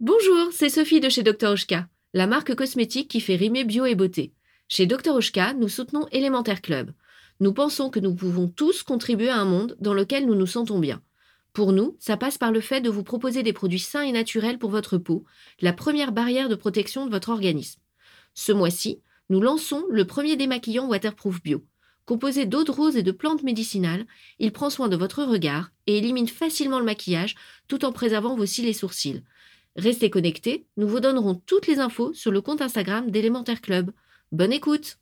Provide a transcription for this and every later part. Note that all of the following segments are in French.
Bonjour, c'est Sophie de chez Dr Oshka, la marque cosmétique qui fait rimer bio et beauté. Chez Dr Oshka, nous soutenons Élémentaire Club. Nous pensons que nous pouvons tous contribuer à un monde dans lequel nous nous sentons bien. Pour nous, ça passe par le fait de vous proposer des produits sains et naturels pour votre peau, la première barrière de protection de votre organisme. Ce mois-ci, nous lançons le premier démaquillant waterproof bio. Composé d'eau de rose et de plantes médicinales, il prend soin de votre regard et élimine facilement le maquillage tout en préservant vos cils et sourcils. Restez connectés, nous vous donnerons toutes les infos sur le compte Instagram d'Élémentaire Club. Bonne écoute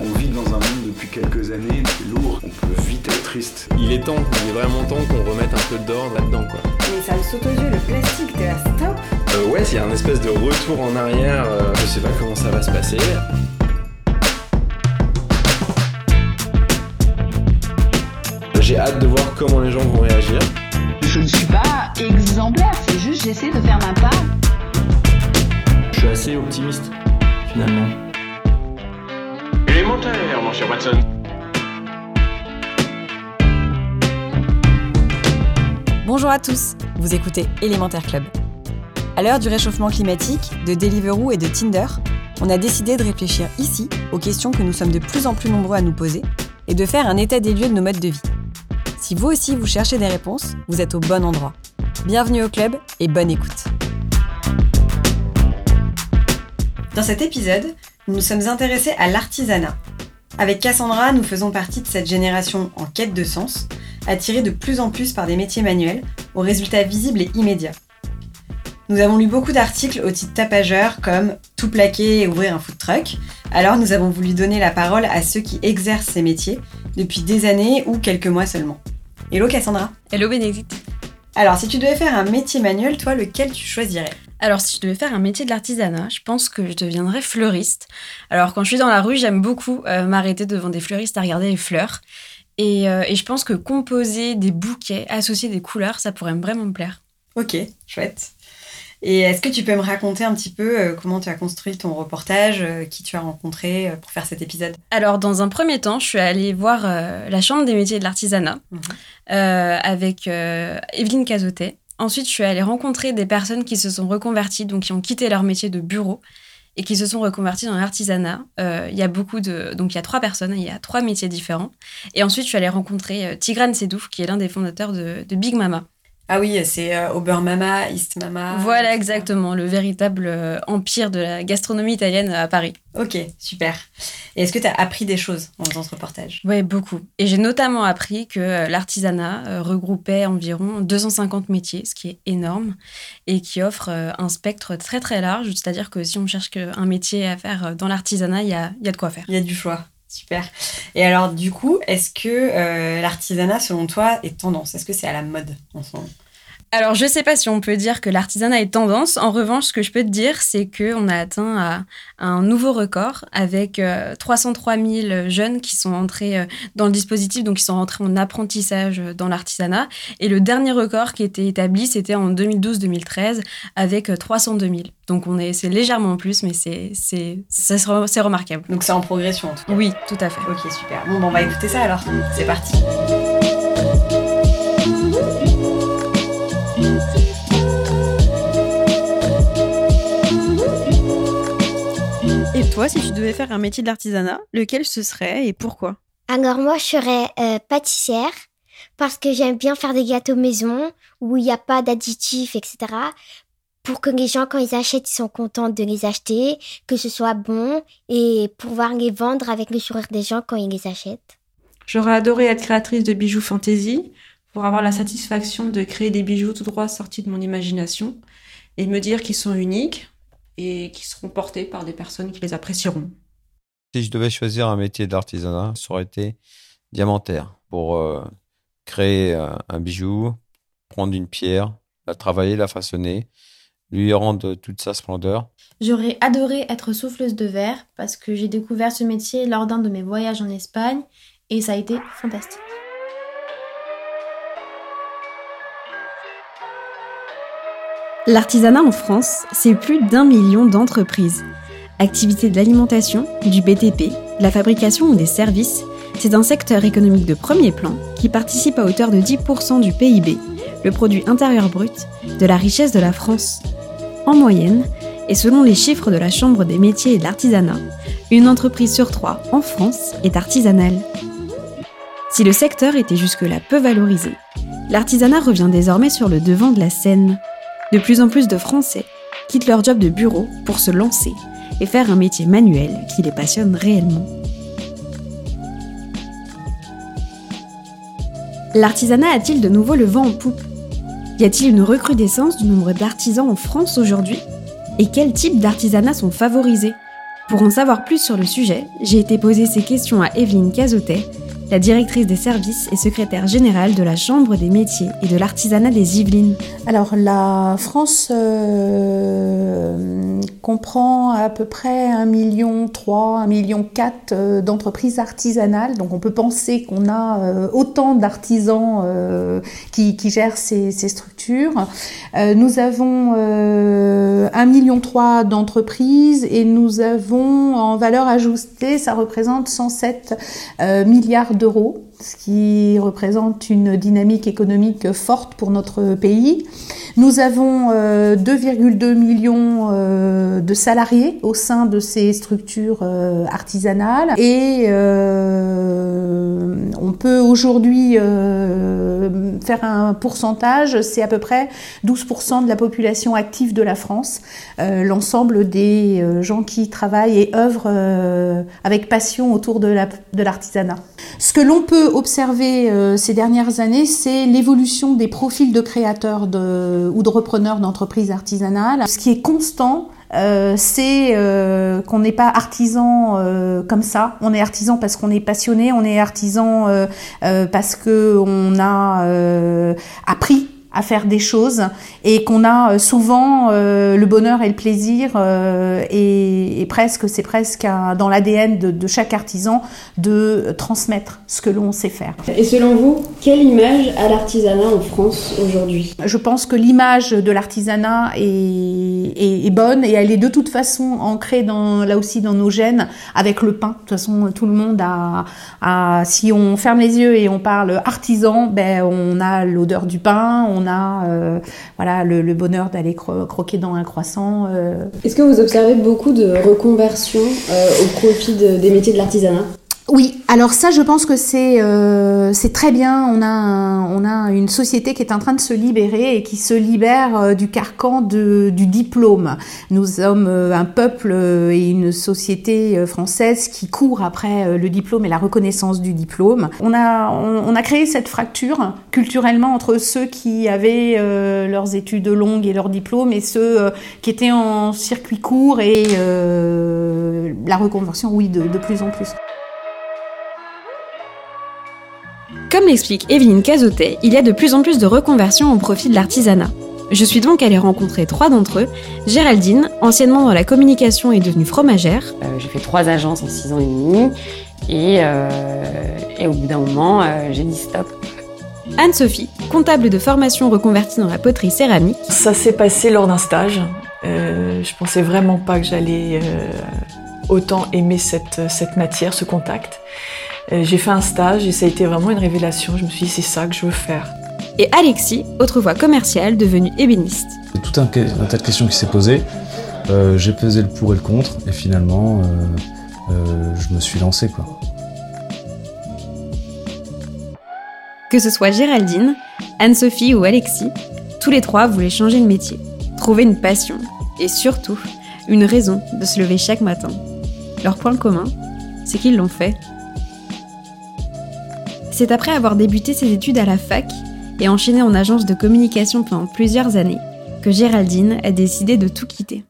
On vit dans un monde depuis quelques années lourd, on peut vite être triste. Il est temps, il est vraiment temps qu'on remette un peu d'ordre là-dedans quoi. Mais ça me saute aux yeux, le plastique, t'es là, stop Euh, ouais, il y a un espèce de retour en arrière, euh, je sais pas comment ça va se passer. J'ai hâte de voir comment les gens vont réagir. Je ne suis pas exemplaire, c'est juste j'essaie de faire ma part. Je suis assez optimiste, finalement. Élémentaire, mon cher Watson. Bonjour à tous, vous écoutez Élémentaire Club. À l'heure du réchauffement climatique, de Deliveroo et de Tinder, on a décidé de réfléchir ici aux questions que nous sommes de plus en plus nombreux à nous poser et de faire un état des lieux de nos modes de vie. Si vous aussi vous cherchez des réponses, vous êtes au bon endroit. Bienvenue au club et bonne écoute. Dans cet épisode, nous nous sommes intéressés à l'artisanat. Avec Cassandra, nous faisons partie de cette génération en quête de sens, attirée de plus en plus par des métiers manuels, aux résultats visibles et immédiats. Nous avons lu beaucoup d'articles au titre tapageur comme Tout plaquer et ouvrir un food truck. Alors nous avons voulu donner la parole à ceux qui exercent ces métiers depuis des années ou quelques mois seulement. Hello Cassandra. Hello Bénédicte. Alors si tu devais faire un métier manuel, toi lequel tu choisirais? Alors si je devais faire un métier de l'artisanat, je pense que je deviendrais fleuriste. Alors quand je suis dans la rue, j'aime beaucoup euh, m'arrêter devant des fleuristes à regarder les fleurs. Et, euh, et je pense que composer des bouquets, associer des couleurs, ça pourrait vraiment me plaire. Ok, chouette. Et est-ce que tu peux me raconter un petit peu euh, comment tu as construit ton reportage, euh, qui tu as rencontré euh, pour faire cet épisode? Alors, dans un premier temps, je suis allée voir euh, la Chambre des métiers de l'artisanat Mhm. euh, avec euh, Evelyne Cazotet. Ensuite, je suis allée rencontrer des personnes qui se sont reconverties, donc qui ont quitté leur métier de bureau et qui se sont reconverties dans l'artisanat. Euh, Il y a beaucoup de... Donc, il y a trois personnes, il y a trois métiers différents. Et ensuite, je suis allée rencontrer euh, Tigrane Sedouf, qui est l'un des fondateurs de, de Big Mama. Ah oui, c'est euh, Auber Mama, East Mama. voilà, exactement, le véritable euh, empire de la gastronomie italienne à Paris. Ok, super. Et est-ce que tu as appris des choses en faisant ce reportage? Oui, beaucoup. Et j'ai notamment appris que euh, l'artisanat euh, regroupait environ 250 métiers, ce qui est énorme, et qui offre un spectre très très large. C'est-à-dire que si on cherche un métier à faire dans l'artisanat, il y a, il y a de quoi faire. Il y a du choix. Super. Et alors, du coup, est-ce que euh, l'artisanat, selon toi, est tendance? Est-ce que c'est à la mode en ce moment? Alors, je sais pas si on peut dire que l'artisanat est tendance. En revanche, ce que je peux te dire, c'est qu'on a atteint à- un nouveau record avec euh, 303 000 jeunes qui sont entrés euh, dans le dispositif, donc qui sont rentrés en apprentissage euh, dans l'artisanat. Et le dernier record qui était établi, c'était en 2012-2013 avec euh, 302 000. Donc, on est, c'est légèrement plus, mais c'est, c'est, c'est remarquable. Donc c'est en progression en tout cas. Oui, tout à fait. Ok, super. Bon, ben, on va écouter ça alors. C'est parti. Toi, si tu devais faire un métier de l'artisanat, lequel ce serait et pourquoi? Alors moi, je serais euh, pâtissière parce que j'aime bien faire des gâteaux maison où il n'y a pas d'additifs, etc. Pour que les gens, quand ils achètent, ils sont contents de les acheter, que ce soit bon et pouvoir les vendre avec le sourire des gens quand ils les achètent. J'aurais adoré être créatrice de bijoux fantasy pour avoir la satisfaction de créer des bijoux tout droit sortis de mon imagination et me dire qu'ils sont uniques et qui seront portés par des personnes qui les apprécieront. Si je devais choisir un métier d'artisanat, ça aurait été diamantaire pour euh, créer euh, un bijou, prendre une pierre, la travailler, la façonner, lui rendre toute sa splendeur. J'aurais adoré être souffleuse de verre parce que j'ai découvert ce métier lors d'un de mes voyages en Espagne et ça a été fantastique. L'artisanat en France, c'est plus d'un million d'entreprises. Activités de l'alimentation, du BTP, de la fabrication ou des services, c'est un secteur économique de premier plan qui participe à hauteur de 10% du PIB le produit intérieur brut de la richesse de la France. En moyenne, et selon les chiffres de la Chambre des métiers et de l'artisanat, une entreprise sur trois en France est artisanale. Si le secteur était jusque-là peu valorisé, l'artisanat revient désormais sur le devant de la scène. De plus en plus de Français quittent leur job de bureau pour se lancer et faire un métier manuel qui les passionne réellement. L'artisanat a-t-il de nouveau le vent en poupe? Y a-t-il une recrudescence du nombre d'artisans en France aujourd'hui? Et quels types d'artisanat sont favorisés? Pour en savoir plus sur le sujet, j'ai été poser ces questions à Evelyne Cazotet, la directrice des services et secrétaire générale de la Chambre des métiers et de l'artisanat des Yvelines. Alors la France euh, comprend à peu près 1,3 million, 1,4 million euh, d'entreprises artisanales. Donc on peut penser qu'on a euh, autant d'artisans qui, gèrent ces, structures. Nous avons 1,3 million d'entreprises et nous avons en valeur ajoutée, ça représente 107 milliards d'euros ce qui représente une dynamique économique forte pour notre pays. Nous avons 2,2 euh, millions euh, de salariés au sein de ces structures euh, artisanales et on peut aujourd'hui faire un pourcentage, c'est à peu près 12% de la population active de la France, l'ensemble des gens qui travaillent et œuvrent avec passion autour de l'artisanat. Ce que l'on peut observer euh, ces dernières années, c'est l'évolution des profils de créateurs ou de repreneurs d'entreprises artisanales. Ce qui est constant, euh, c'est euh, qu'on n'est pas artisan comme ça. On est artisan parce qu'on est passionné, on est artisan parce que on a appris à faire des choses et qu'on a euh, souvent euh, le bonheur et le plaisir euh, et, et, presque c'est presque dans l'ADN de, de, chaque artisan de transmettre ce que l'on sait faire. Et selon vous, quelle image a l'artisanat en France aujourd'hui? Je pense que l'image de l'artisanat est, est, est, bonne et elle est de toute façon ancrée dans, là aussi dans nos gènes avec le pain. De toute façon, tout le monde a, a si on ferme les yeux et on parle artisan, ben on a l'odeur du pain, on a euh, voilà, le, bonheur d'aller cro croquer dans un croissant. Euh. Est-ce que vous observez beaucoup de reconversions euh, au profit de, des métiers de l'artisanat? Oui, alors ça, je pense que c'est euh, très bien. On a on a une société qui est en train de se libérer et qui se libère euh, du carcan de, du diplôme. Nous sommes euh, un peuple euh, et une société française qui court après le diplôme et la reconnaissance du diplôme. On a on, a créé cette fracture culturellement entre ceux qui avaient leurs études longues et leurs diplômes et ceux qui étaient en circuit court et la reconversion, oui, de plus en plus. Comme l'explique Evelyne Cazotet, il y a de plus en plus de reconversions au profit de l'artisanat. Je suis donc allée rencontrer trois d'entre eux. Géraldine, anciennement dans la communication, est devenue fromagère. Euh, j'ai fait trois agences en six ans et demi. Et, euh, et au bout d'un moment, euh, j'ai dit stop. Anne-Sophie, comptable de formation reconvertie dans la poterie céramique. Ça s'est passé lors d'un stage. Euh, je pensais vraiment pas que j'allais autant aimer cette, cette matière, ce contact. Euh, j'ai fait un stage et ça a été vraiment une révélation. Je me suis dit, c'est ça que je veux faire. Et Alexis, autrefois commercial, devenu ébéniste. C'est tout un, un, tas de questions qui s'est posé. Euh, j'ai pesé le pour et le contre et finalement, euh, euh, je me suis lancé. Quoi. Que ce soit Géraldine, Anne-Sophie ou Alexis, tous les trois voulaient changer de métier, trouver une passion et surtout une raison de se lever chaque matin. Leur point commun, c'est qu'ils l'ont fait c'est après avoir débuté ses études à la fac et enchaîné en agence de communication pendant plusieurs années que Géraldine a décidé de tout quitter.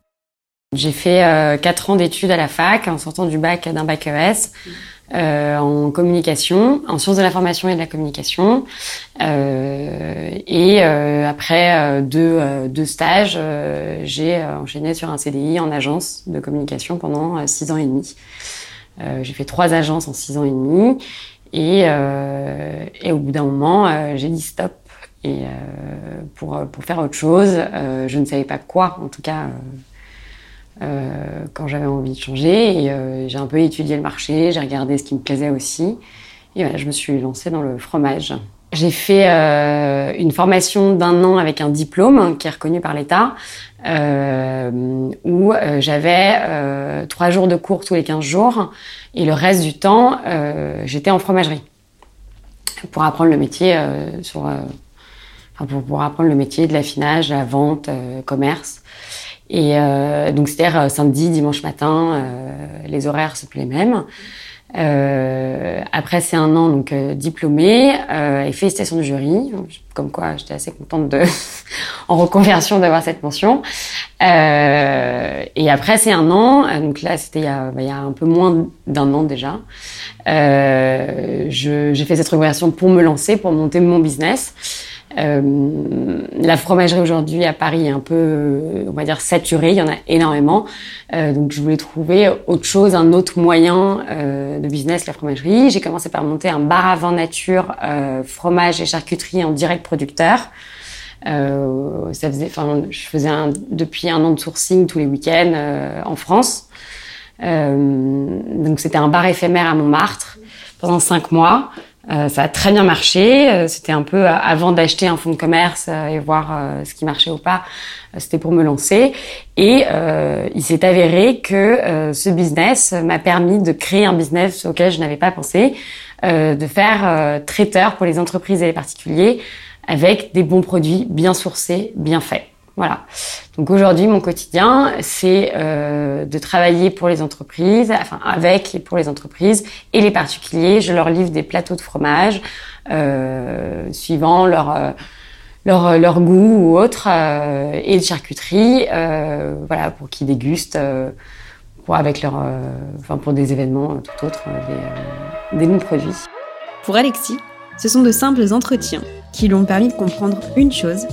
J'ai fait euh, 4 ans d'études à la fac en sortant du bac d'un bac ES euh, en communication, en sciences de l'information et de la communication. Euh, et euh, après deux, deux stages, j'ai enchaîné sur un CDI en agence de communication pendant 6 ans et demi. j'ai fait trois agences en 6 ans et demi. Et, euh, et au bout d'un moment, euh, j'ai dit stop. Et euh, pour, pour faire autre chose, je ne savais pas quoi, en tout cas, quand j'avais envie de changer. Et j'ai un peu étudié le marché, j'ai regardé ce qui me plaisait aussi. Et voilà, je me suis lancée dans le fromage. J'ai fait euh, une formation d'un an avec un diplôme qui est reconnu par l'État, euh, où euh, j'avais euh, trois jours de cours tous les 15 jours, et le reste du temps, euh, j'étais en fromagerie pour apprendre le métier euh, sur, pour, apprendre le métier de l'affinage, la vente, commerce. Et donc euh, samedi, dimanche matin, les horaires plus les mêmes. Euh, après c'est un an donc euh, diplômé euh, et félicitations du jury, comme quoi j'étais assez contente de en reconversion d'avoir cette mention. Euh, et après c'est un an, donc là c'était il, y a- bah, il y a un peu moins d'un an déjà. Euh, j'ai fait cette reconversion pour me lancer, pour monter mon business. Euh, la fromagerie aujourd'hui à Paris est un peu, euh, on va dire, saturée. Il y en a énormément. Euh, donc, je voulais trouver autre chose, un autre moyen de business, la fromagerie. J'ai commencé par monter un bar à vin nature, fromage et charcuterie en direct producteur. Ça faisait, enfin, je faisais un, depuis un an de sourcing tous les week-ends en France. Donc, c'était un bar éphémère à Montmartre pendant cinq mois. Euh, ça a très bien marché. Euh, C'était un peu euh, avant d'acheter un fonds de commerce et voir ce qui marchait ou pas. C'était pour me lancer. Et il s'est avéré que ce business m'a permis de créer un business auquel je n'avais pas pensé, de faire traiteur pour les entreprises et les particuliers avec des bons produits bien sourcés, bien faits. Voilà. Donc aujourd'hui, mon quotidien, c'est euh, de travailler pour les entreprises, enfin avec et pour les entreprises et les particuliers. Je leur livre des plateaux de fromage euh, suivant leur euh, leur, leur goût ou autre euh, et de charcuterie, euh, voilà, pour qu'ils dégustent, euh, pour avec leur, euh, enfin pour des événements euh, tout autres, euh, des, euh, des bons produits. Pour Alexis, ce sont de simples entretiens qui lui ont permis de comprendre une chose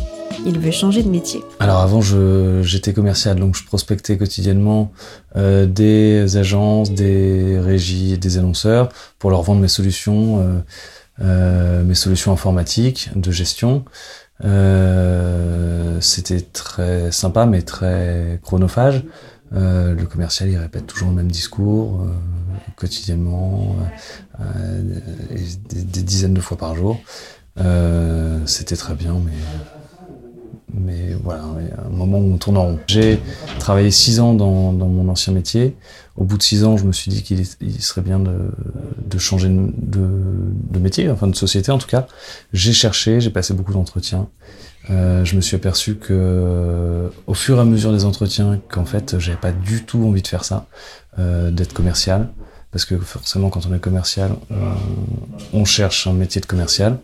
il veut changer de métier. Alors avant, j'étais commercial, donc je prospectais quotidiennement euh, des agences, des régies, des annonceurs pour leur vendre mes solutions, euh, euh, mes solutions informatiques de gestion. C'était très sympa, mais très chronophage. Le commercial, il répète toujours le même discours quotidiennement, des, dizaines de fois par jour. C'était très bien, mais mais voilà, il y a un moment où on tourne en rond. J'ai travaillé six ans dans, dans mon ancien métier. Au bout de six ans, je me suis dit qu'il serait bien de, de changer de, de métier, enfin de société en tout cas. J'ai cherché, j'ai passé beaucoup d'entretiens. Euh, je me suis aperçu que, au fur et à mesure des entretiens, qu'en fait, j'avais pas du tout envie de faire ça, euh, d'être commercial, parce que forcément, quand on est commercial, on, on cherche un métier de commercial.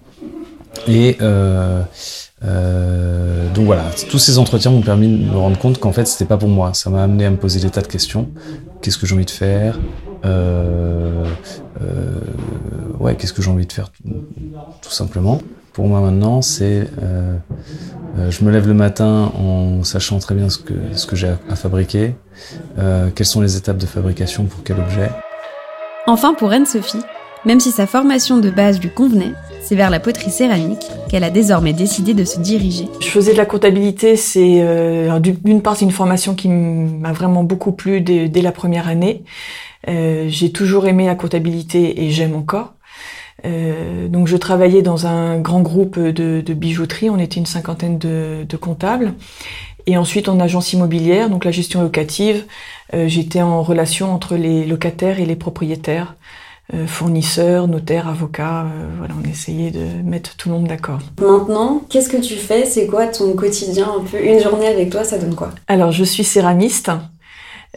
Et euh, euh, donc voilà, tous ces entretiens m'ont permis de me rendre compte qu'en fait c'était pas pour moi. Ça m'a amené à me poser des tas de questions. Qu'est-ce que j'ai envie de faire? Euh, euh, Ouais, qu'est-ce que j'ai envie de faire tout, simplement. Pour moi maintenant, c'est euh, euh, je me lève le matin en sachant très bien ce que ce que j'ai à, à fabriquer, euh, quelles sont les étapes de fabrication pour quel objet? Enfin, pour Anne-Sophie, même si sa formation de base lui convenait, c'est vers la poterie céramique qu'elle a désormais décidé de se diriger. Je faisais de la comptabilité, c'est euh, du- d'une part c'est une formation qui m'a vraiment beaucoup plu dès, la première année. Euh, J'ai toujours aimé la comptabilité et j'aime encore. Euh, donc je travaillais dans un grand groupe de, bijouterie, on était une cinquantaine de, comptables. Et ensuite en agence immobilière, donc la gestion locative, j'étais en relation entre les locataires et les propriétaires, fournisseurs, notaires, avocats. euh, voilà, on essayait de mettre tout le monde d'accord. Maintenant, qu'est-ce que tu fais? C'est quoi ton quotidien Un peu? Une journée avec toi, ça donne quoi? Alors, je suis céramiste.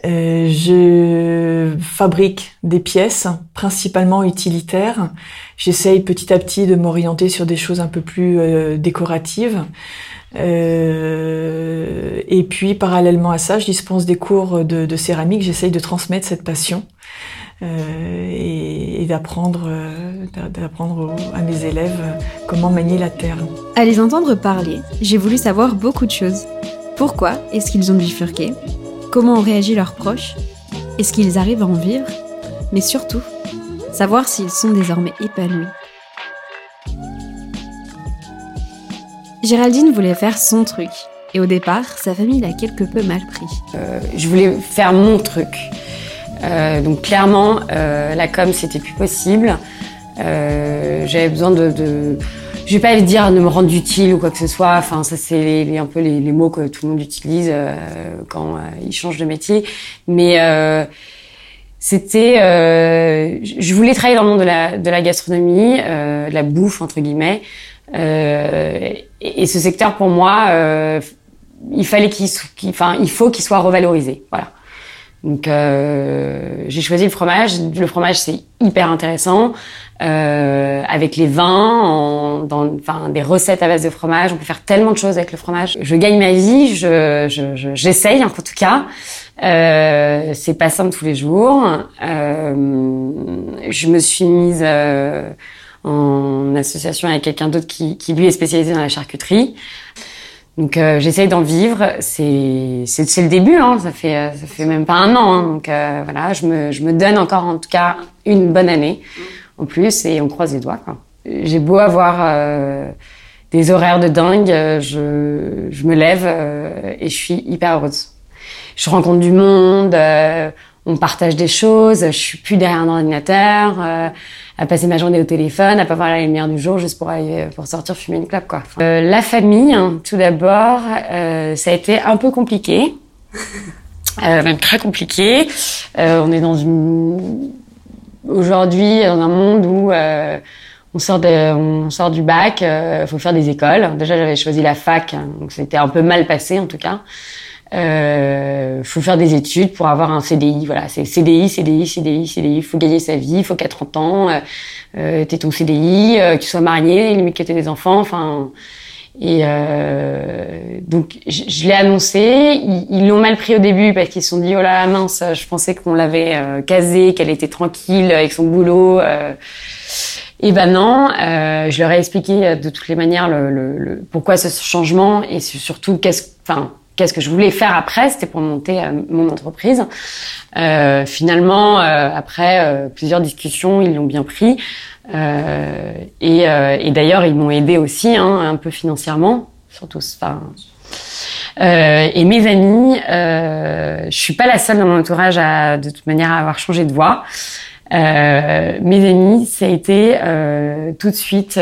Euh, je fabrique des pièces, principalement utilitaires. J'essaye petit à petit de m'orienter sur des choses un peu plus euh, décoratives. Euh, et puis, parallèlement à ça, je dispense des cours de, de céramique. J'essaye de transmettre cette passion euh, et, et d'apprendre, euh, à mes élèves comment manier la terre. À les entendre parler, j'ai voulu savoir beaucoup de choses. Pourquoi est-ce qu'ils ont bifurqué? Comment ont réagi leurs proches? Est-ce qu'ils arrivent à en vivre? Mais surtout, savoir s'ils sont désormais épanouis. Géraldine voulait faire son truc. Et au départ, sa famille l'a quelque peu mal pris. je voulais faire mon truc. Euh, donc clairement, euh, la com, c'était plus possible. Euh, J'avais besoin de, de- je vais pas dire de me rendre utile ou quoi que ce soit. Enfin, ça c'est un peu les, les mots que tout le monde utilise euh, quand euh, il change de métier. Mais euh, c'était, je voulais travailler dans le monde de la, de la gastronomie, de la bouffe entre guillemets. Et, et ce secteur pour moi, il fallait qu'il, qu'il- enfin, il faut qu'il soit revalorisé. Voilà. Donc euh, j'ai choisi le fromage. Le fromage c'est hyper intéressant euh, avec les vins, en, dans, enfin des recettes à base de fromage. On peut faire tellement de choses avec le fromage. Je gagne ma vie, je, je, je- j'essaye en tout cas. Euh, c'est pas simple tous les jours. Euh, je me suis mise euh, en association avec quelqu'un d'autre qui, qui lui est spécialisé dans la charcuterie. Donc euh, j'essaye d'en vivre. C'est c'est le début. Hein. Ça fait euh, ça fait même pas un an. Hein. Donc euh, voilà, je me je me donne encore en tout cas une bonne année en plus et on croise les doigts. J'ai beau avoir euh, des horaires de dingue, euh, je je me lève euh, et je suis hyper heureuse. Je rencontre du monde. On partage des choses. Je suis plus derrière un ordinateur, euh, à passer ma journée au téléphone, à pas voir la lumière du jour juste pour aller pour sortir fumer une clope quoi. Enfin, euh, la famille, hein, tout d'abord, euh, ça a été un peu compliqué, euh, même très compliqué. Euh, on est dans une aujourd'hui dans un monde où euh, on sort de, on sort du bac, il faut faire des écoles. Déjà j'avais choisi la fac, hein, donc c'était un peu mal passé en tout cas. Euh, faut faire des études pour avoir un CDI. Voilà, c'est CDI, CDI, CDI, CDI. Faut gagner sa vie. Faut qu'à 30 ans, euh, euh, t'aies ton CDI, euh, que tu sois marié, limite que t'aies des enfants. Enfin, et euh, donc je, je l'ai annoncé. Ils l'ont mal pris au début parce qu'ils se sont dit oh là mince, je pensais qu'on l'avait euh, casée, qu'elle était tranquille avec son boulot. euh. Et ben non, je leur ai expliqué de toutes les manières le, le, le- pourquoi ce changement et su- surtout qu'est-ce, enfin qu'est-ce que je voulais faire après. C'était pour monter euh, mon entreprise. Euh, finalement, euh, après euh, plusieurs discussions, ils l'ont bien pris. Euh, et, et d'ailleurs, ils m'ont aidé aussi hein, un peu financièrement, surtout. Enfin, euh, et mes amis, euh, je suis pas la seule dans mon entourage à de toute manière à avoir changé de voie. Euh, mes amis, ça a été euh, tout de suite,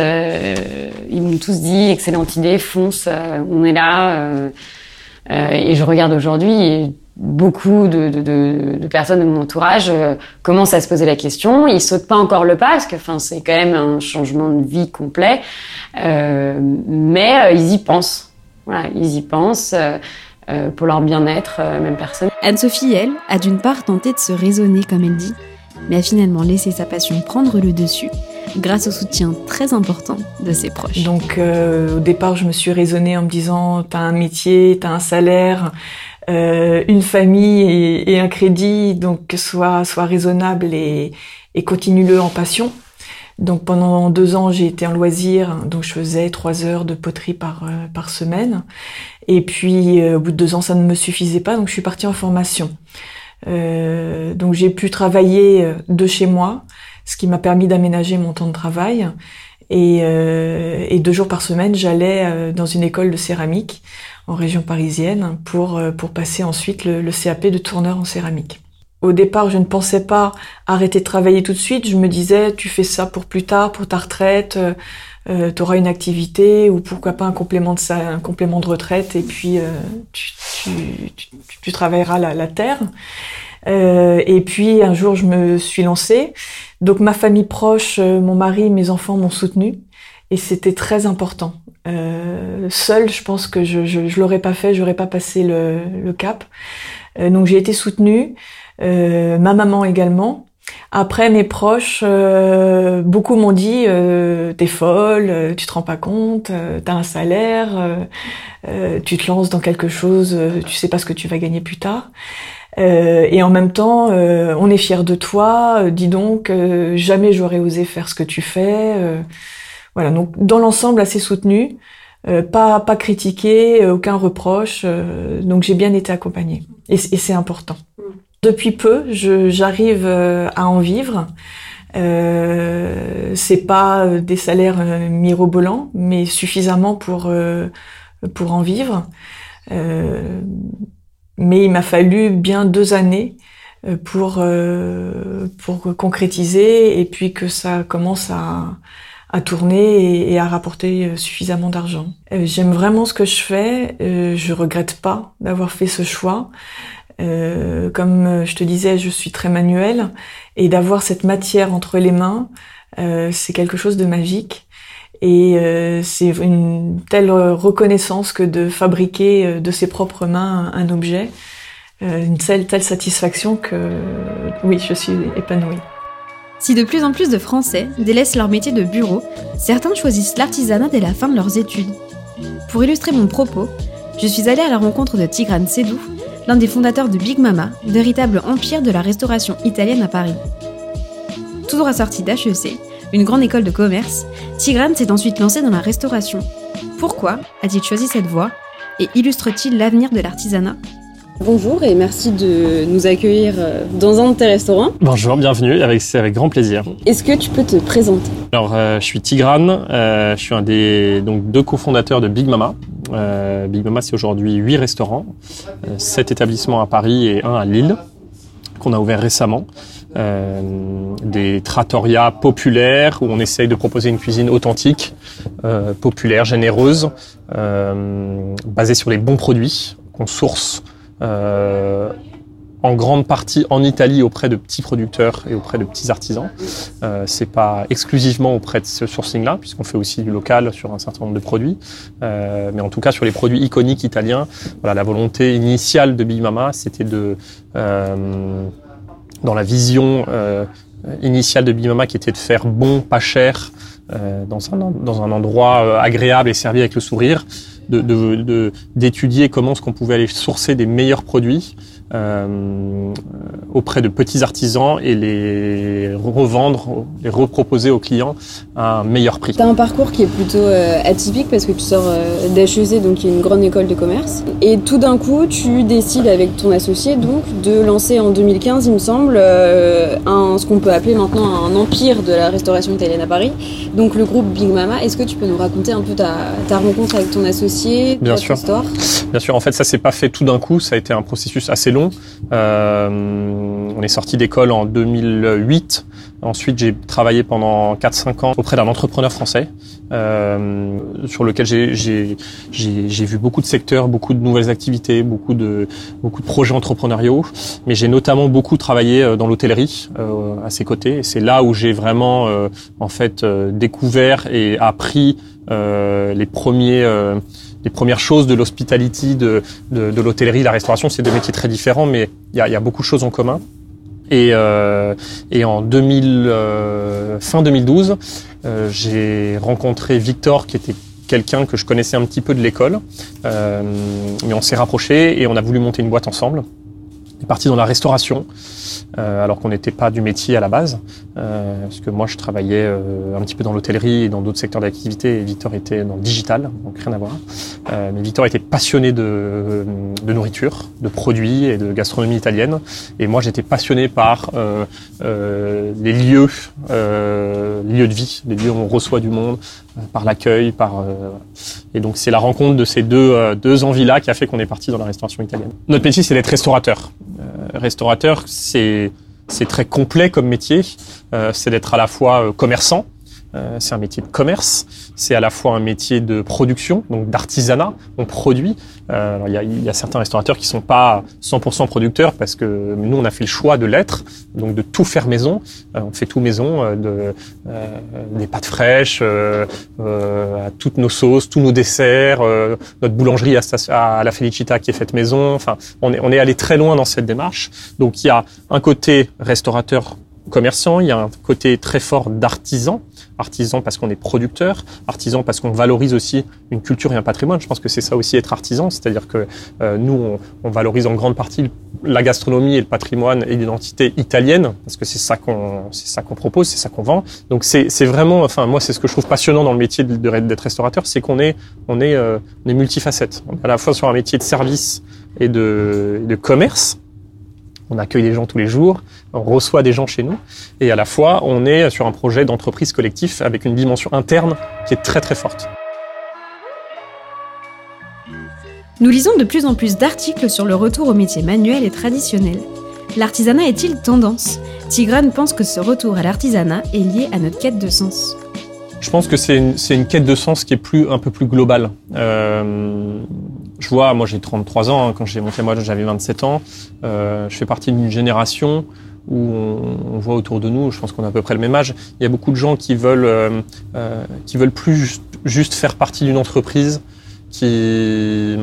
ils m'ont tous dit excellente idée, fonce, on est là. Euh, et je regarde aujourd'hui, beaucoup de, personnes de mon entourage euh, commencent à se poser la question. Ils sautent pas encore le pas parce que, c'est quand même un changement de vie complet, euh, mais ils y pensent. Ils y pensent. pour leur bien-être, même personne. Anne-Sophie, elle, a d'une part tenté de se raisonner, comme elle dit, mais a finalement laissé sa passion prendre le dessus grâce au soutien très important de ses proches. Donc euh, au départ, je me suis raisonnée en me disant t'as un métier, t'as un salaire, euh, une famille et, un crédit, donc sois sois raisonnable et, et continue-le en passion. Donc pendant deux ans, j'ai été en loisir, donc je faisais trois heures de poterie par euh, par semaine. Et puis euh, au bout de deux ans, ça ne me suffisait pas, donc je suis partie en formation. Euh, donc j'ai pu travailler euh, de chez moi, ce qui m'a permis d'aménager mon temps de travail. Et, euh, et deux jours par semaine, j'allais euh, dans une école de céramique en région parisienne pour, euh, pour passer ensuite le, le CAP de tourneur en céramique. Au départ, je ne pensais pas arrêter de travailler tout de suite. Je me disais, tu fais ça pour plus tard, pour ta retraite, euh, euh, tu auras une activité ou pourquoi pas un complément de, sa- un complément de retraite et puis euh, tu, tu, tu, tu travailleras la, la terre. Euh, et puis un jour, je me suis lancée. Donc ma famille proche, euh, mon mari, mes enfants m'ont soutenue et c'était très important. Euh, seule, je pense que je, je, je l'aurais pas fait, j'aurais pas passé le, le cap. Euh, donc j'ai été soutenue, euh, ma maman également. Après, mes proches, euh, beaucoup m'ont dit euh, t'es folle, tu te rends pas compte, t'as un salaire, tu te lances dans quelque chose, tu sais pas ce que tu vas gagner plus tard. Euh, et en même temps, euh, on est fier de toi. euh, dis donc, euh, jamais j'aurais osé faire ce que tu fais. euh, voilà. Donc, dans l'ensemble, assez soutenu, euh, pas pas critiqué, aucun reproche. donc, j'ai bien été accompagnée. Et, c'est important. Depuis peu, j'arrive à en vivre. Euh, c'est pas des salaires mirobolants, mais suffisamment pour pour en vivre. Euh, mais il m'a fallu bien deux années euh, pour euh, pour concrétiser et puis que ça commence à à tourner et, à rapporter euh, suffisamment d'argent. Euh, j'aime vraiment ce que je fais. Euh, je regrette pas d'avoir fait ce choix. comme je te disais, je suis très manuelle et d'avoir cette matière entre les mains, c'est quelque chose de magique. Et c'est une telle reconnaissance que de fabriquer de ses propres mains un objet, une telle, satisfaction que oui, je suis épanouie. Si de plus en plus de Français délaissent leur métier de bureau, certains choisissent l'artisanat dès la fin de leurs études. Pour illustrer mon propos, je suis allée à la rencontre de Tigran Sedou, l'un des fondateurs de Big Mama, véritable empire de la restauration italienne à Paris. Tout droit sorti d'HEC, une grande école de commerce, Tigran s'est ensuite lancé dans la restauration. Pourquoi a-t-il choisi cette voie et illustre-t-il l'avenir de l'artisanat? Bonjour et merci de nous accueillir euh, dans un de tes restaurants. Bonjour, bienvenue, avec, c'est avec grand plaisir. Est-ce que tu peux te présenter? Alors, euh, je suis Tigran, euh, je suis un des donc, deux cofondateurs de Big Mama. Big Mama, c'est aujourd'hui huit restaurants, sept établissements à Paris et un à Lille, qu'on a ouvert récemment. Des trattorias populaires où on essaye de proposer une cuisine authentique, populaire, généreuse, basée sur les bons produits qu'on source euh, en grande partie en Italie auprès de petits producteurs et auprès de petits artisans. Euh, c'est pas exclusivement auprès de ce sourcing-là, puisqu'on fait aussi du local sur un certain nombre de produits. Euh, mais en tout cas, sur les produits iconiques italiens, voilà, la volonté initiale de Big Mama, c'était de, euh, dans la vision euh, initiale de Big Mama, qui était de faire bon, pas cher, euh, dans, un, endroit agréable et servi avec le sourire, d'étudier de, de, comment est-ce qu'on pouvait aller sourcer des meilleurs produits euh, auprès de petits artisans et les revendre, les reproposer aux clients à un meilleur prix. Tu as un parcours qui est plutôt euh, atypique parce que tu sors euh, d'HEC, donc une grande école de commerce. Et tout d'un coup, tu décides avec ton associé donc de lancer en 2015, il me semble, euh, un, ce qu'on peut appeler maintenant un empire de la restauration italienne à Paris. Donc le groupe Big Mama. Est-ce que tu peux nous raconter un peu ta, ta rencontre avec ton associé, Bien sûr. histoire? Bien sûr. En fait, ça s'est pas fait tout d'un coup. Ça a été un processus assez long. Euh, on est sorti d'école en 2008. Ensuite, j'ai travaillé pendant 4-5 ans auprès d'un entrepreneur français euh, sur lequel j'ai vu beaucoup de secteurs, beaucoup de nouvelles activités, beaucoup de, beaucoup de projets entrepreneuriaux. Mais j'ai notamment beaucoup travaillé euh, dans l'hôtellerie euh, à ses côtés. C'est là où j'ai vraiment euh, en fait euh, découvert et appris les premiers les premières choses de l'hospitality, de, de, de l'hôtellerie, la restauration, c'est deux métiers très différents, mais il y a, y a, beaucoup de choses en commun. Et, euh, et en 2000, euh, fin 2012, euh, j'ai rencontré Victor, qui était quelqu'un que je connaissais un petit peu de l'école, euh, mais on s'est rapprochés et on a voulu monter une boîte ensemble. On est parti dans la restauration. Euh, alors qu'on n'était pas du métier à la base, euh, parce que moi je travaillais euh, un petit peu dans l'hôtellerie et dans d'autres secteurs d'activité, et Victor était dans le digital, donc rien à voir. mais Victor était passionné de, nourriture, de produits et de gastronomie italienne, et moi j'étais passionné par les lieux, les lieux de vie, les lieux où on reçoit du monde, par l'accueil, par et donc c'est la rencontre de ces deux deux envies-là qui a fait qu'on est parti dans la restauration italienne. Notre métier c'est d'être restaurateur. Restaurateur, c'est très complet comme métier. Euh, c'est d'être à la fois euh, commerçant, euh, c'est un métier de commerce, c'est à la fois un métier de production, donc d'artisanat. On produit. Euh, il y, a, certains restaurateurs qui sont pas 100% producteurs parce que nous on a fait le choix de l'être, donc de tout faire maison. Euh, on fait tout maison, euh, de, des pâtes fraîches, à toutes nos sauces, tous nos desserts, notre boulangerie à, à, la Felicita qui est faite maison. Enfin, on est, on est allé très loin dans cette démarche. Donc il y a un côté restaurateur commerçant, il y a un côté très fort d'artisan, artisan parce qu'on est producteur, artisan parce qu'on valorise aussi une culture et un patrimoine. Je pense que c'est ça aussi être artisan, c'est-à-dire que euh, nous, on, valorise en grande partie la gastronomie et le patrimoine et l'identité italienne, parce que c'est ça qu'on c'est ça qu'on propose, c'est ça qu'on vend. Donc c'est c'est vraiment, enfin moi c'est ce que je trouve passionnant dans le métier d'être restaurateur, c'est qu'on est on est euh, on est multifacette. On est à la fois sur un métier de service et de, de commerce on accueille des gens tous les jours, on reçoit des gens chez nous, et à la fois, on est sur un projet d'entreprise collectif avec une dimension interne qui est très très forte. Nous lisons de plus en plus d'articles sur le retour au métier manuel et traditionnel. L'artisanat est-il tendance? Tigrane pense que ce retour à l'artisanat est lié à notre quête de sens. Je pense que c'est une, une, quête de sens qui est plus, un peu plus globale. Euh, je vois, moi j'ai 33 ans, hein, quand j'ai monté moi j'avais 27 ans. Euh, je fais partie d'une génération où on, voit autour de nous, je pense qu'on a à peu près le même âge, il y a beaucoup de gens qui veulent, euh, euh qui veulent plus juste faire partie d'une entreprise qui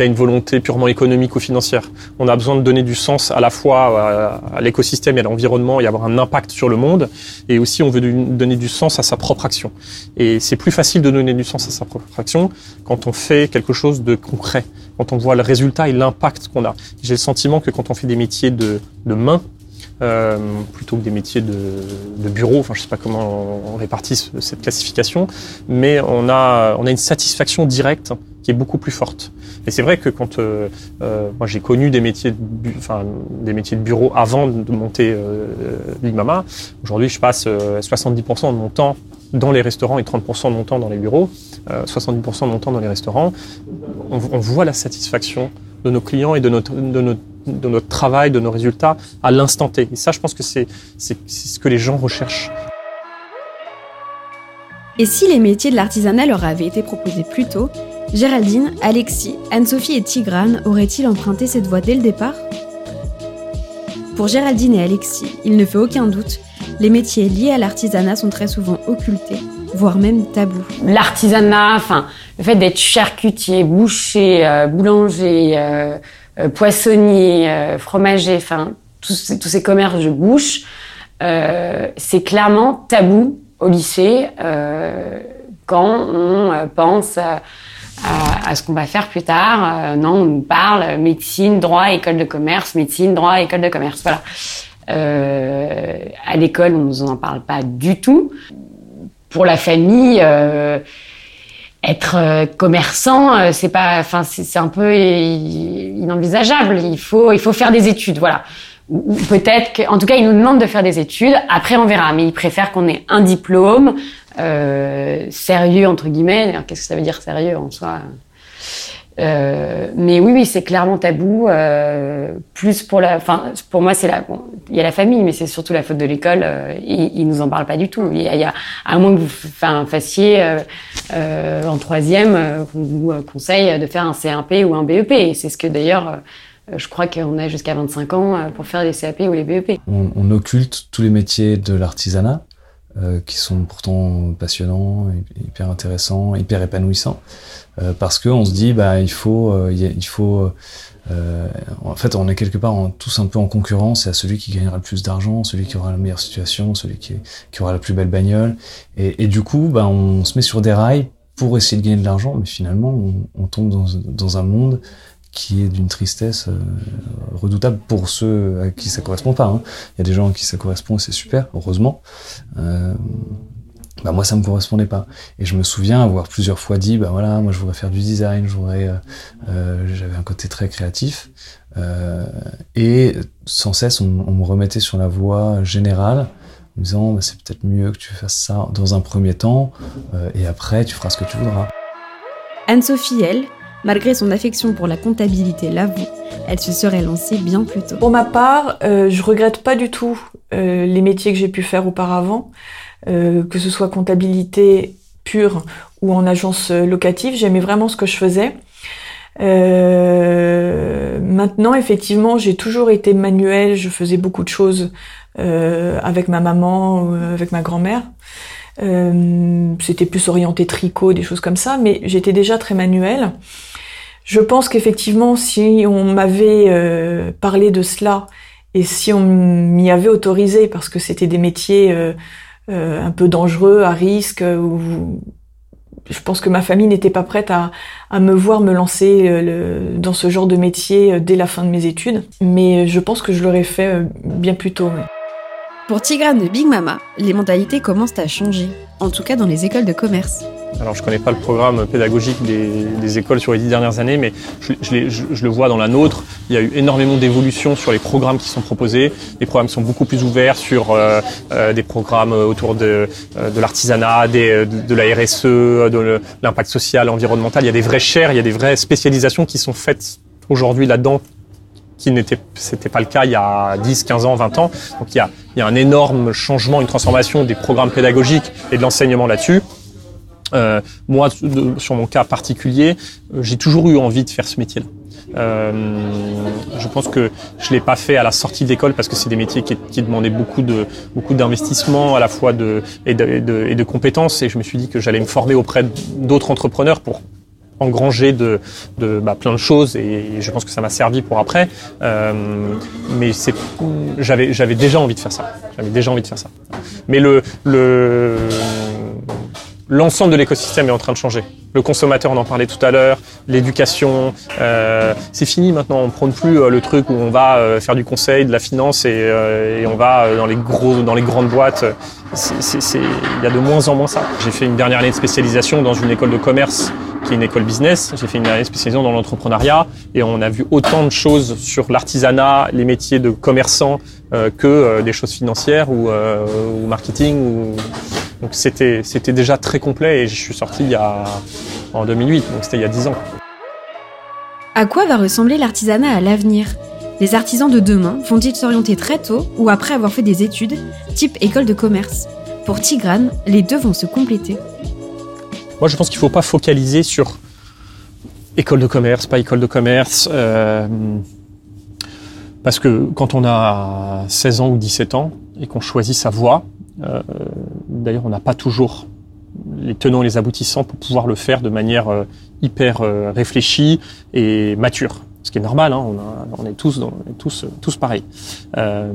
qui a une volonté purement économique ou financière. On a besoin de donner du sens à la fois à, l'écosystème et à l'environnement et avoir un impact sur le monde. Et aussi, on veut donner du sens à sa propre action. Et c'est plus facile de donner du sens à sa propre action quand on fait quelque chose de concret, quand on voit le résultat et l'impact qu'on a. J'ai le sentiment que quand on fait des métiers de, main, euh, plutôt que des métiers de, de, bureau. Enfin, je sais pas comment on répartit cette classification, mais on a, on a une satisfaction directe qui est beaucoup plus forte. Et c'est vrai que quand euh, euh, moi j'ai connu des métiers, de enfin des métiers de bureau avant de monter euh, Big Mama, aujourd'hui je passe 70% de mon temps dans les restaurants et 30% de mon temps dans les bureaux, 70% de mon temps dans les restaurants. On, on, voit la satisfaction de nos clients et de notre, de notre, de notre travail, de nos résultats à l'instant T. Et ça, je pense que c'est ce que les gens recherchent. Et si les métiers de l'artisanat leur avaient été proposés plus tôt, Géraldine, Alexis, Anne-Sophie et Tigrane auraient-ils emprunté cette voie dès le départ? Pour Géraldine et Alexis, il ne fait aucun doute, les métiers liés à l'artisanat sont très souvent occultés, voire même tabous. L'artisanat, enfin, le fait d'être charcutier, boucher, euh, boulanger, euh, euh, poissonnier, fromager, enfin, tous tous ces commerces de bouche, c'est clairement tabou au lycée quand on pense à, ce qu'on va faire plus tard. Euh, non, on nous parle médecine, droit, école de commerce, médecine, droit, école de commerce. Voilà. Euh, à l'école, on nous en parle pas du tout. Pour la famille, euh, être euh, commerçant, euh, c'est pas, enfin, c'est un peu inenvisageable. Il faut, il faut faire des études, voilà. Ou peut-être que, en tout cas, ils nous demandent de faire des études. Après, on verra. Mais ils préfèrent qu'on ait un diplôme, euh, sérieux entre guillemets. Qu'est-ce que ça veut dire sérieux en soi? Euh, mais oui, oui, c'est clairement tabou. Euh, plus pour la, enfin, pour moi, c'est la, bon, il y a la famille, mais c'est surtout la faute de l'école. Euh, ils, ils, nous en parlent pas du tout. Il y a, y a à moins que vous fassiez euh, euh, en troisième, qu'on vous conseille de faire un CAP ou un BEP. C'est ce que d'ailleurs. Je crois qu'on a jusqu'à 25 ans pour faire les CAP ou les BEP. On, on occulte tous les métiers de l'artisanat, euh, qui sont pourtant passionnants, hyper intéressants, hyper épanouissants, euh, parce qu'on se dit bah il faut, euh, il faut, euh, en fait on est quelque part tous un peu en concurrence à celui qui gagnera le plus d'argent, celui qui aura la meilleure situation, celui qui, aura la plus belle bagnole, et, du coup bah on se met sur des rails pour essayer de gagner de l'argent, mais finalement on, tombe dans un monde qui est d'une tristesse euh, redoutable pour ceux à qui ça correspond pas. Hein. Il y a des gens à qui ça correspond c'est super, heureusement. Euh, bah moi ça me correspondait pas et je me souviens avoir plusieurs fois dit bah voilà moi je voudrais faire du design je voudrais euh, euh j'avais un côté très créatif et sans cesse on, me remettait sur la voie générale en me disant bah, c'est peut-être mieux que tu fasses ça dans un premier temps et après tu feras ce que tu voudras Anne-Sophie elle Malgré son affection pour la comptabilité l'avoue, elle se serait lancée bien plus tôt. Pour ma part, euh, je regrette pas du tout euh, les métiers que j'ai pu faire auparavant, euh, que ce soit comptabilité pure ou en agence locative. J'aimais vraiment ce que je faisais. Maintenant, effectivement, j'ai toujours été manuelle. Je faisais beaucoup de choses avec ma maman, avec ma grand-mère. C'était plus orienté tricot, des choses comme ça, mais j'étais déjà très manuelle. Je pense qu'effectivement, si on m'avait euh, parlé de cela et si on m'y avait autorisé, parce que c'était des métiers euh, euh, un peu dangereux, à risque, où je pense que ma famille n'était pas prête à, me voir me lancer dans ce genre de métier dès la fin de mes études, mais je pense que je l'aurais fait bien plus tôt. Pour Tigrane de Big Mama, les mentalités commencent à changer, en tout cas dans les écoles de commerce. Alors je ne connais pas le programme pédagogique des, écoles sur les dix dernières années, mais je, le vois dans la nôtre. Il y a eu énormément d'évolutions sur les programmes qui sont proposés. Les programmes sont beaucoup plus ouverts sur euh, euh, des programmes autour de, euh, l'artisanat, de, la RSE, de l'impact social, environnemental. Il y a des vraies chaires, il y a des vraies spécialisations qui sont faites aujourd'hui là-dedans qui n'était c'était pas le cas il y a 10, 15 ans, 20 ans. Donc il y a un énorme changement, une transformation des programmes pédagogiques et de l'enseignement là-dessus. Euh, moi, sur mon cas particulier, euh, j'ai toujours eu envie de faire ce métier-là. Euh, je pense que je l'ai pas fait à la sortie de l'école parce que c'est des métiers qui, qui demandaient beaucoup de beaucoup d'investissement à la fois de et, de et de et de compétences et je me suis dit que j'allais me former auprès d'autres entrepreneurs pour engranger de, de bah, plein de choses et je pense que ça m'a servi pour après. Euh, mais c'est, j'avais, j'avais déjà envie de faire ça. J'avais déjà envie de faire ça. Mais le, le, l'ensemble de l'écosystème est en train de changer. Le consommateur, on en parlait tout à l'heure, l'éducation, euh, c'est fini maintenant. On prône plus euh, le truc où on va euh, faire du conseil, de la finance et, on va dans les gros, dans les grandes boîtes. Il y a de moins en moins ça. J'ai fait une dernière année de spécialisation dans une école de commerce qui est une école business. J'ai fait une année de spécialisation dans l'entrepreneuriat et on a vu autant de choses sur l'artisanat, les métiers de commerçant euh, que des choses financières ou, ou marketing. Ou... Donc c'était c'était déjà très complet et je suis sorti il y a en 2008, donc c'était il y a 10 ans. À quoi va ressembler l'artisanat à l'avenir? Les artisans de demain vont-ils s'orienter très tôt ou après avoir fait des études, type école de commerce? Pour Tigrane, les deux vont se compléter. Moi, je pense qu'il ne faut pas focaliser sur école de commerce, pas école de commerce. euh, parce que quand on a 16 ans ou 17 ans et qu'on choisit sa voie, euh, d'ailleurs, on n'a pas toujours les tenants et les aboutissants pour pouvoir le faire de manière euh, hyper euh, réfléchie et mature. Ce qui est normal, hein, on, est tous, tous pareils. Euh,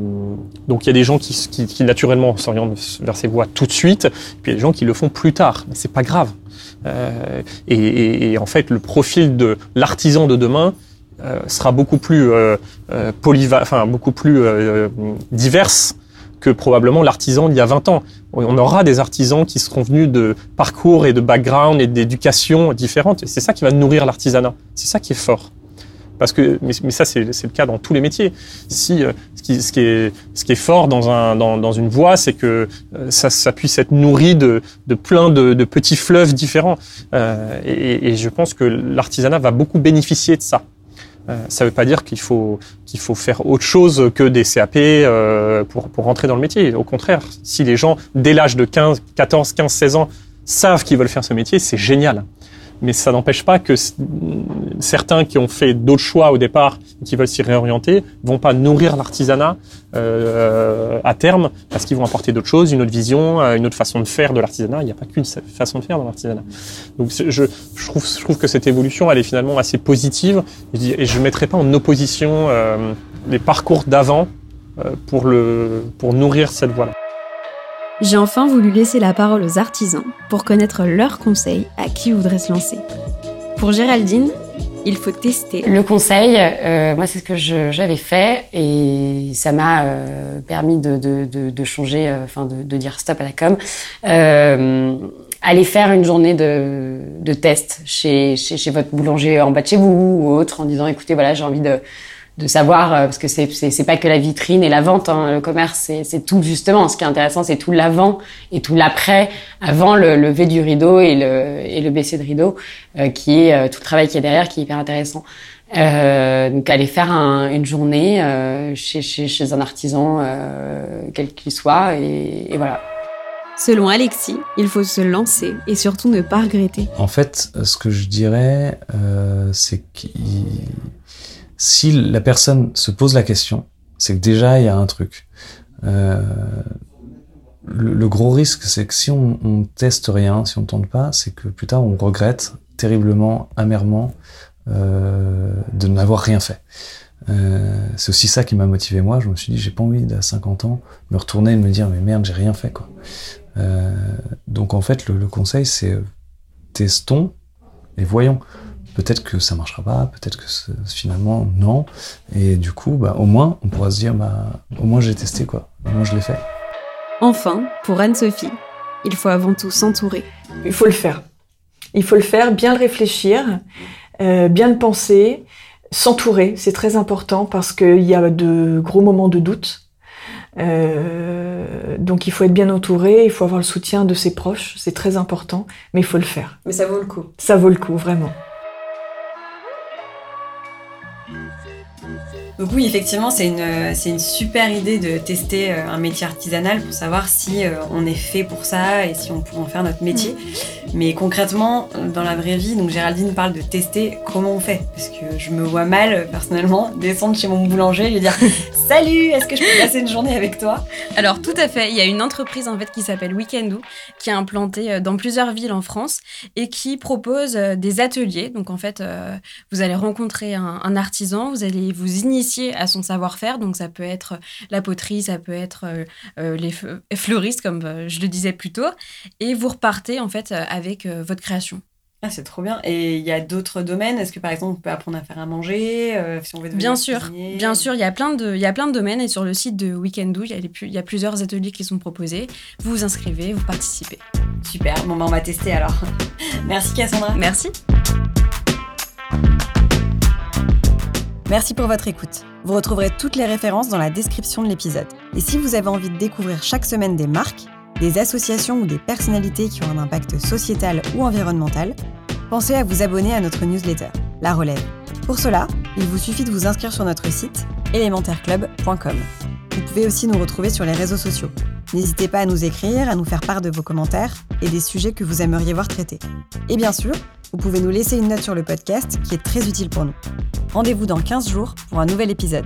donc il y a des gens qui, naturellement s'orientent vers ces voies tout de suite, puis il y a des gens qui le font plus tard. Mais c'est pas grave. Euh, et, en fait, le profil de l'artisan de demain euh, sera beaucoup plus euh, euh, polyva- beaucoup plus euh, diverse que probablement l'artisan d'il y a 20 ans. On aura des artisans qui seront venus de parcours et de background et d'éducation différentes. C'est ça qui va nourrir l'artisanat. C'est ça qui est fort. Parce que, mais, ça, c'est le cas dans tous les métiers. Si euh, ce, qui, est, fort dans, un, dans, dans une voie, c'est que euh, ça, puisse être nourri de, de plein de, petits fleuves différents. Euh, et je pense que l'artisanat va beaucoup bénéficier de ça. Euh, ça ne veut pas dire qu'il faut qu'il faut faire autre chose que des CAP euh, pour pour rentrer dans le métier. Au contraire, si les gens dès l'âge de 15, 14, 15, 16 ans savent qu'ils veulent faire ce métier, c'est génial. Mais ça n'empêche pas que certains qui ont fait d'autres choix au départ, et qui veulent s'y réorienter, vont pas nourrir l'artisanat euh, à terme parce qu'ils vont apporter d'autres choses, une autre vision, euh, une autre façon de faire de l'artisanat. Il n'y a pas qu'une façon de faire dans l'artisanat. Donc je, je, trouve, je trouve que cette évolution, elle est finalement assez positive et je ne mettrai pas en opposition euh, les parcours d'avant euh, pour, le, pour nourrir cette voie-là. J'ai enfin voulu laisser la parole aux artisans pour connaître leurs conseils à qui voudrait se lancer. Pour Géraldine, il faut tester. Le conseil, euh, moi, c'est ce que j'avais fait et ça m'a euh, permis de, de, de, de changer, euh, enfin, de, dire stop à la com. Euh, aller faire une journée de, de test chez, chez, chez votre boulanger en bas de chez vous ou autre en disant, écoutez, voilà, j'ai envie de, de savoir, euh, parce que c'est, c'est, c'est pas que la vitrine et la vente, hein, le commerce, c'est, c'est tout justement. Ce qui est intéressant, c'est tout l'avant et tout l'après, avant le lever du rideau et le, et le baisser de rideau, euh, qui est euh, tout le travail qui est derrière, qui est hyper intéressant. Euh, donc aller faire un- une journée euh, chez, chez, chez un artisan, euh, quel qu'il soit, et, et voilà. Selon Alexis, il faut se lancer et surtout ne pas regretter. En fait, ce que je dirais, euh, c'est que si la personne se pose la question, c'est que déjà il y a un truc. Euh, le, gros risque, c'est que si on, on teste rien, si on tente pas, c'est que plus tard on regrette terriblement, amèrement, euh, de n'avoir rien fait. Euh, c'est aussi ça qui m'a motivé moi. Je me suis dit, j'ai pas envie à 50 ans me retourner et me dire, mais merde, j'ai rien fait quoi. Euh, donc en fait, le, le conseil, c'est euh, testons et voyons. Peut-être que ça marchera pas, peut-être que ce- finalement non. Et du coup, bah, au moins, on pourra se dire, bah, au moins j'ai testé quoi. Au moins je l'ai fait. Enfin, pour Anne-Sophie, il faut avant tout s'entourer. Il faut le faire. Il faut le faire, bien le réfléchir, euh, bien le penser, s'entourer, c'est très important parce qu'il y a de gros moments de doute. Euh, donc il faut être bien entouré, il faut avoir le soutien de ses proches, c'est très important, mais il faut le faire. Mais ça vaut le coup. Ça vaut le coup, vraiment. Donc oui, effectivement, c'est une, c'est une super idée de tester euh, un métier artisanal pour savoir si euh, on est fait pour ça et si on peut en faire notre métier. Mais concrètement, dans la vraie vie, donc Géraldine parle de tester comment on fait. Parce que je me vois mal, personnellement, descendre chez mon boulanger et lui dire Salut, est-ce que je peux passer une journée avec toi? Alors tout à fait, il y a une entreprise en fait qui s'appelle Weekendoo qui est implantée euh, dans plusieurs villes en France et qui propose des ateliers. Donc en fait, vous allez rencontrer un, un artisan, vous allez vous initier à son savoir-faire. Donc ça peut être la poterie, ça peut être euh, euh, les fleuristes, comme euh, je le disais plus tôt. Et vous repartez en fait avec votre création. Ah, c'est trop bien. Et il y a d'autres domaines? Est-ce que par exemple on peut apprendre à faire à manger si on veut Bien sûr, bien sûr. Il y a plein de, il y a plein de domaines et sur le site de Weekendoo, il y a, il y a plusieurs ateliers qui sont proposés. Vous vous inscrivez, vous participez. Super. Bon bah on va tester alors. Merci Cassandra. Merci. Merci pour votre écoute. Vous retrouverez toutes les références dans la description de l'épisode. Et si vous avez envie de découvrir chaque semaine des marques, des associations ou des personnalités qui ont un impact sociétal ou environnemental, pensez à vous abonner à notre newsletter, La Relève. Pour cela, il vous suffit de vous inscrire sur notre site élémentaireclub.com. Vous pouvez aussi nous retrouver sur les réseaux sociaux. N'hésitez pas à nous écrire, à nous faire part de vos commentaires et des sujets que vous aimeriez voir traités. Et bien sûr, vous pouvez nous laisser une note sur le podcast qui est très utile pour nous. Rendez-vous dans 15 jours pour un nouvel épisode.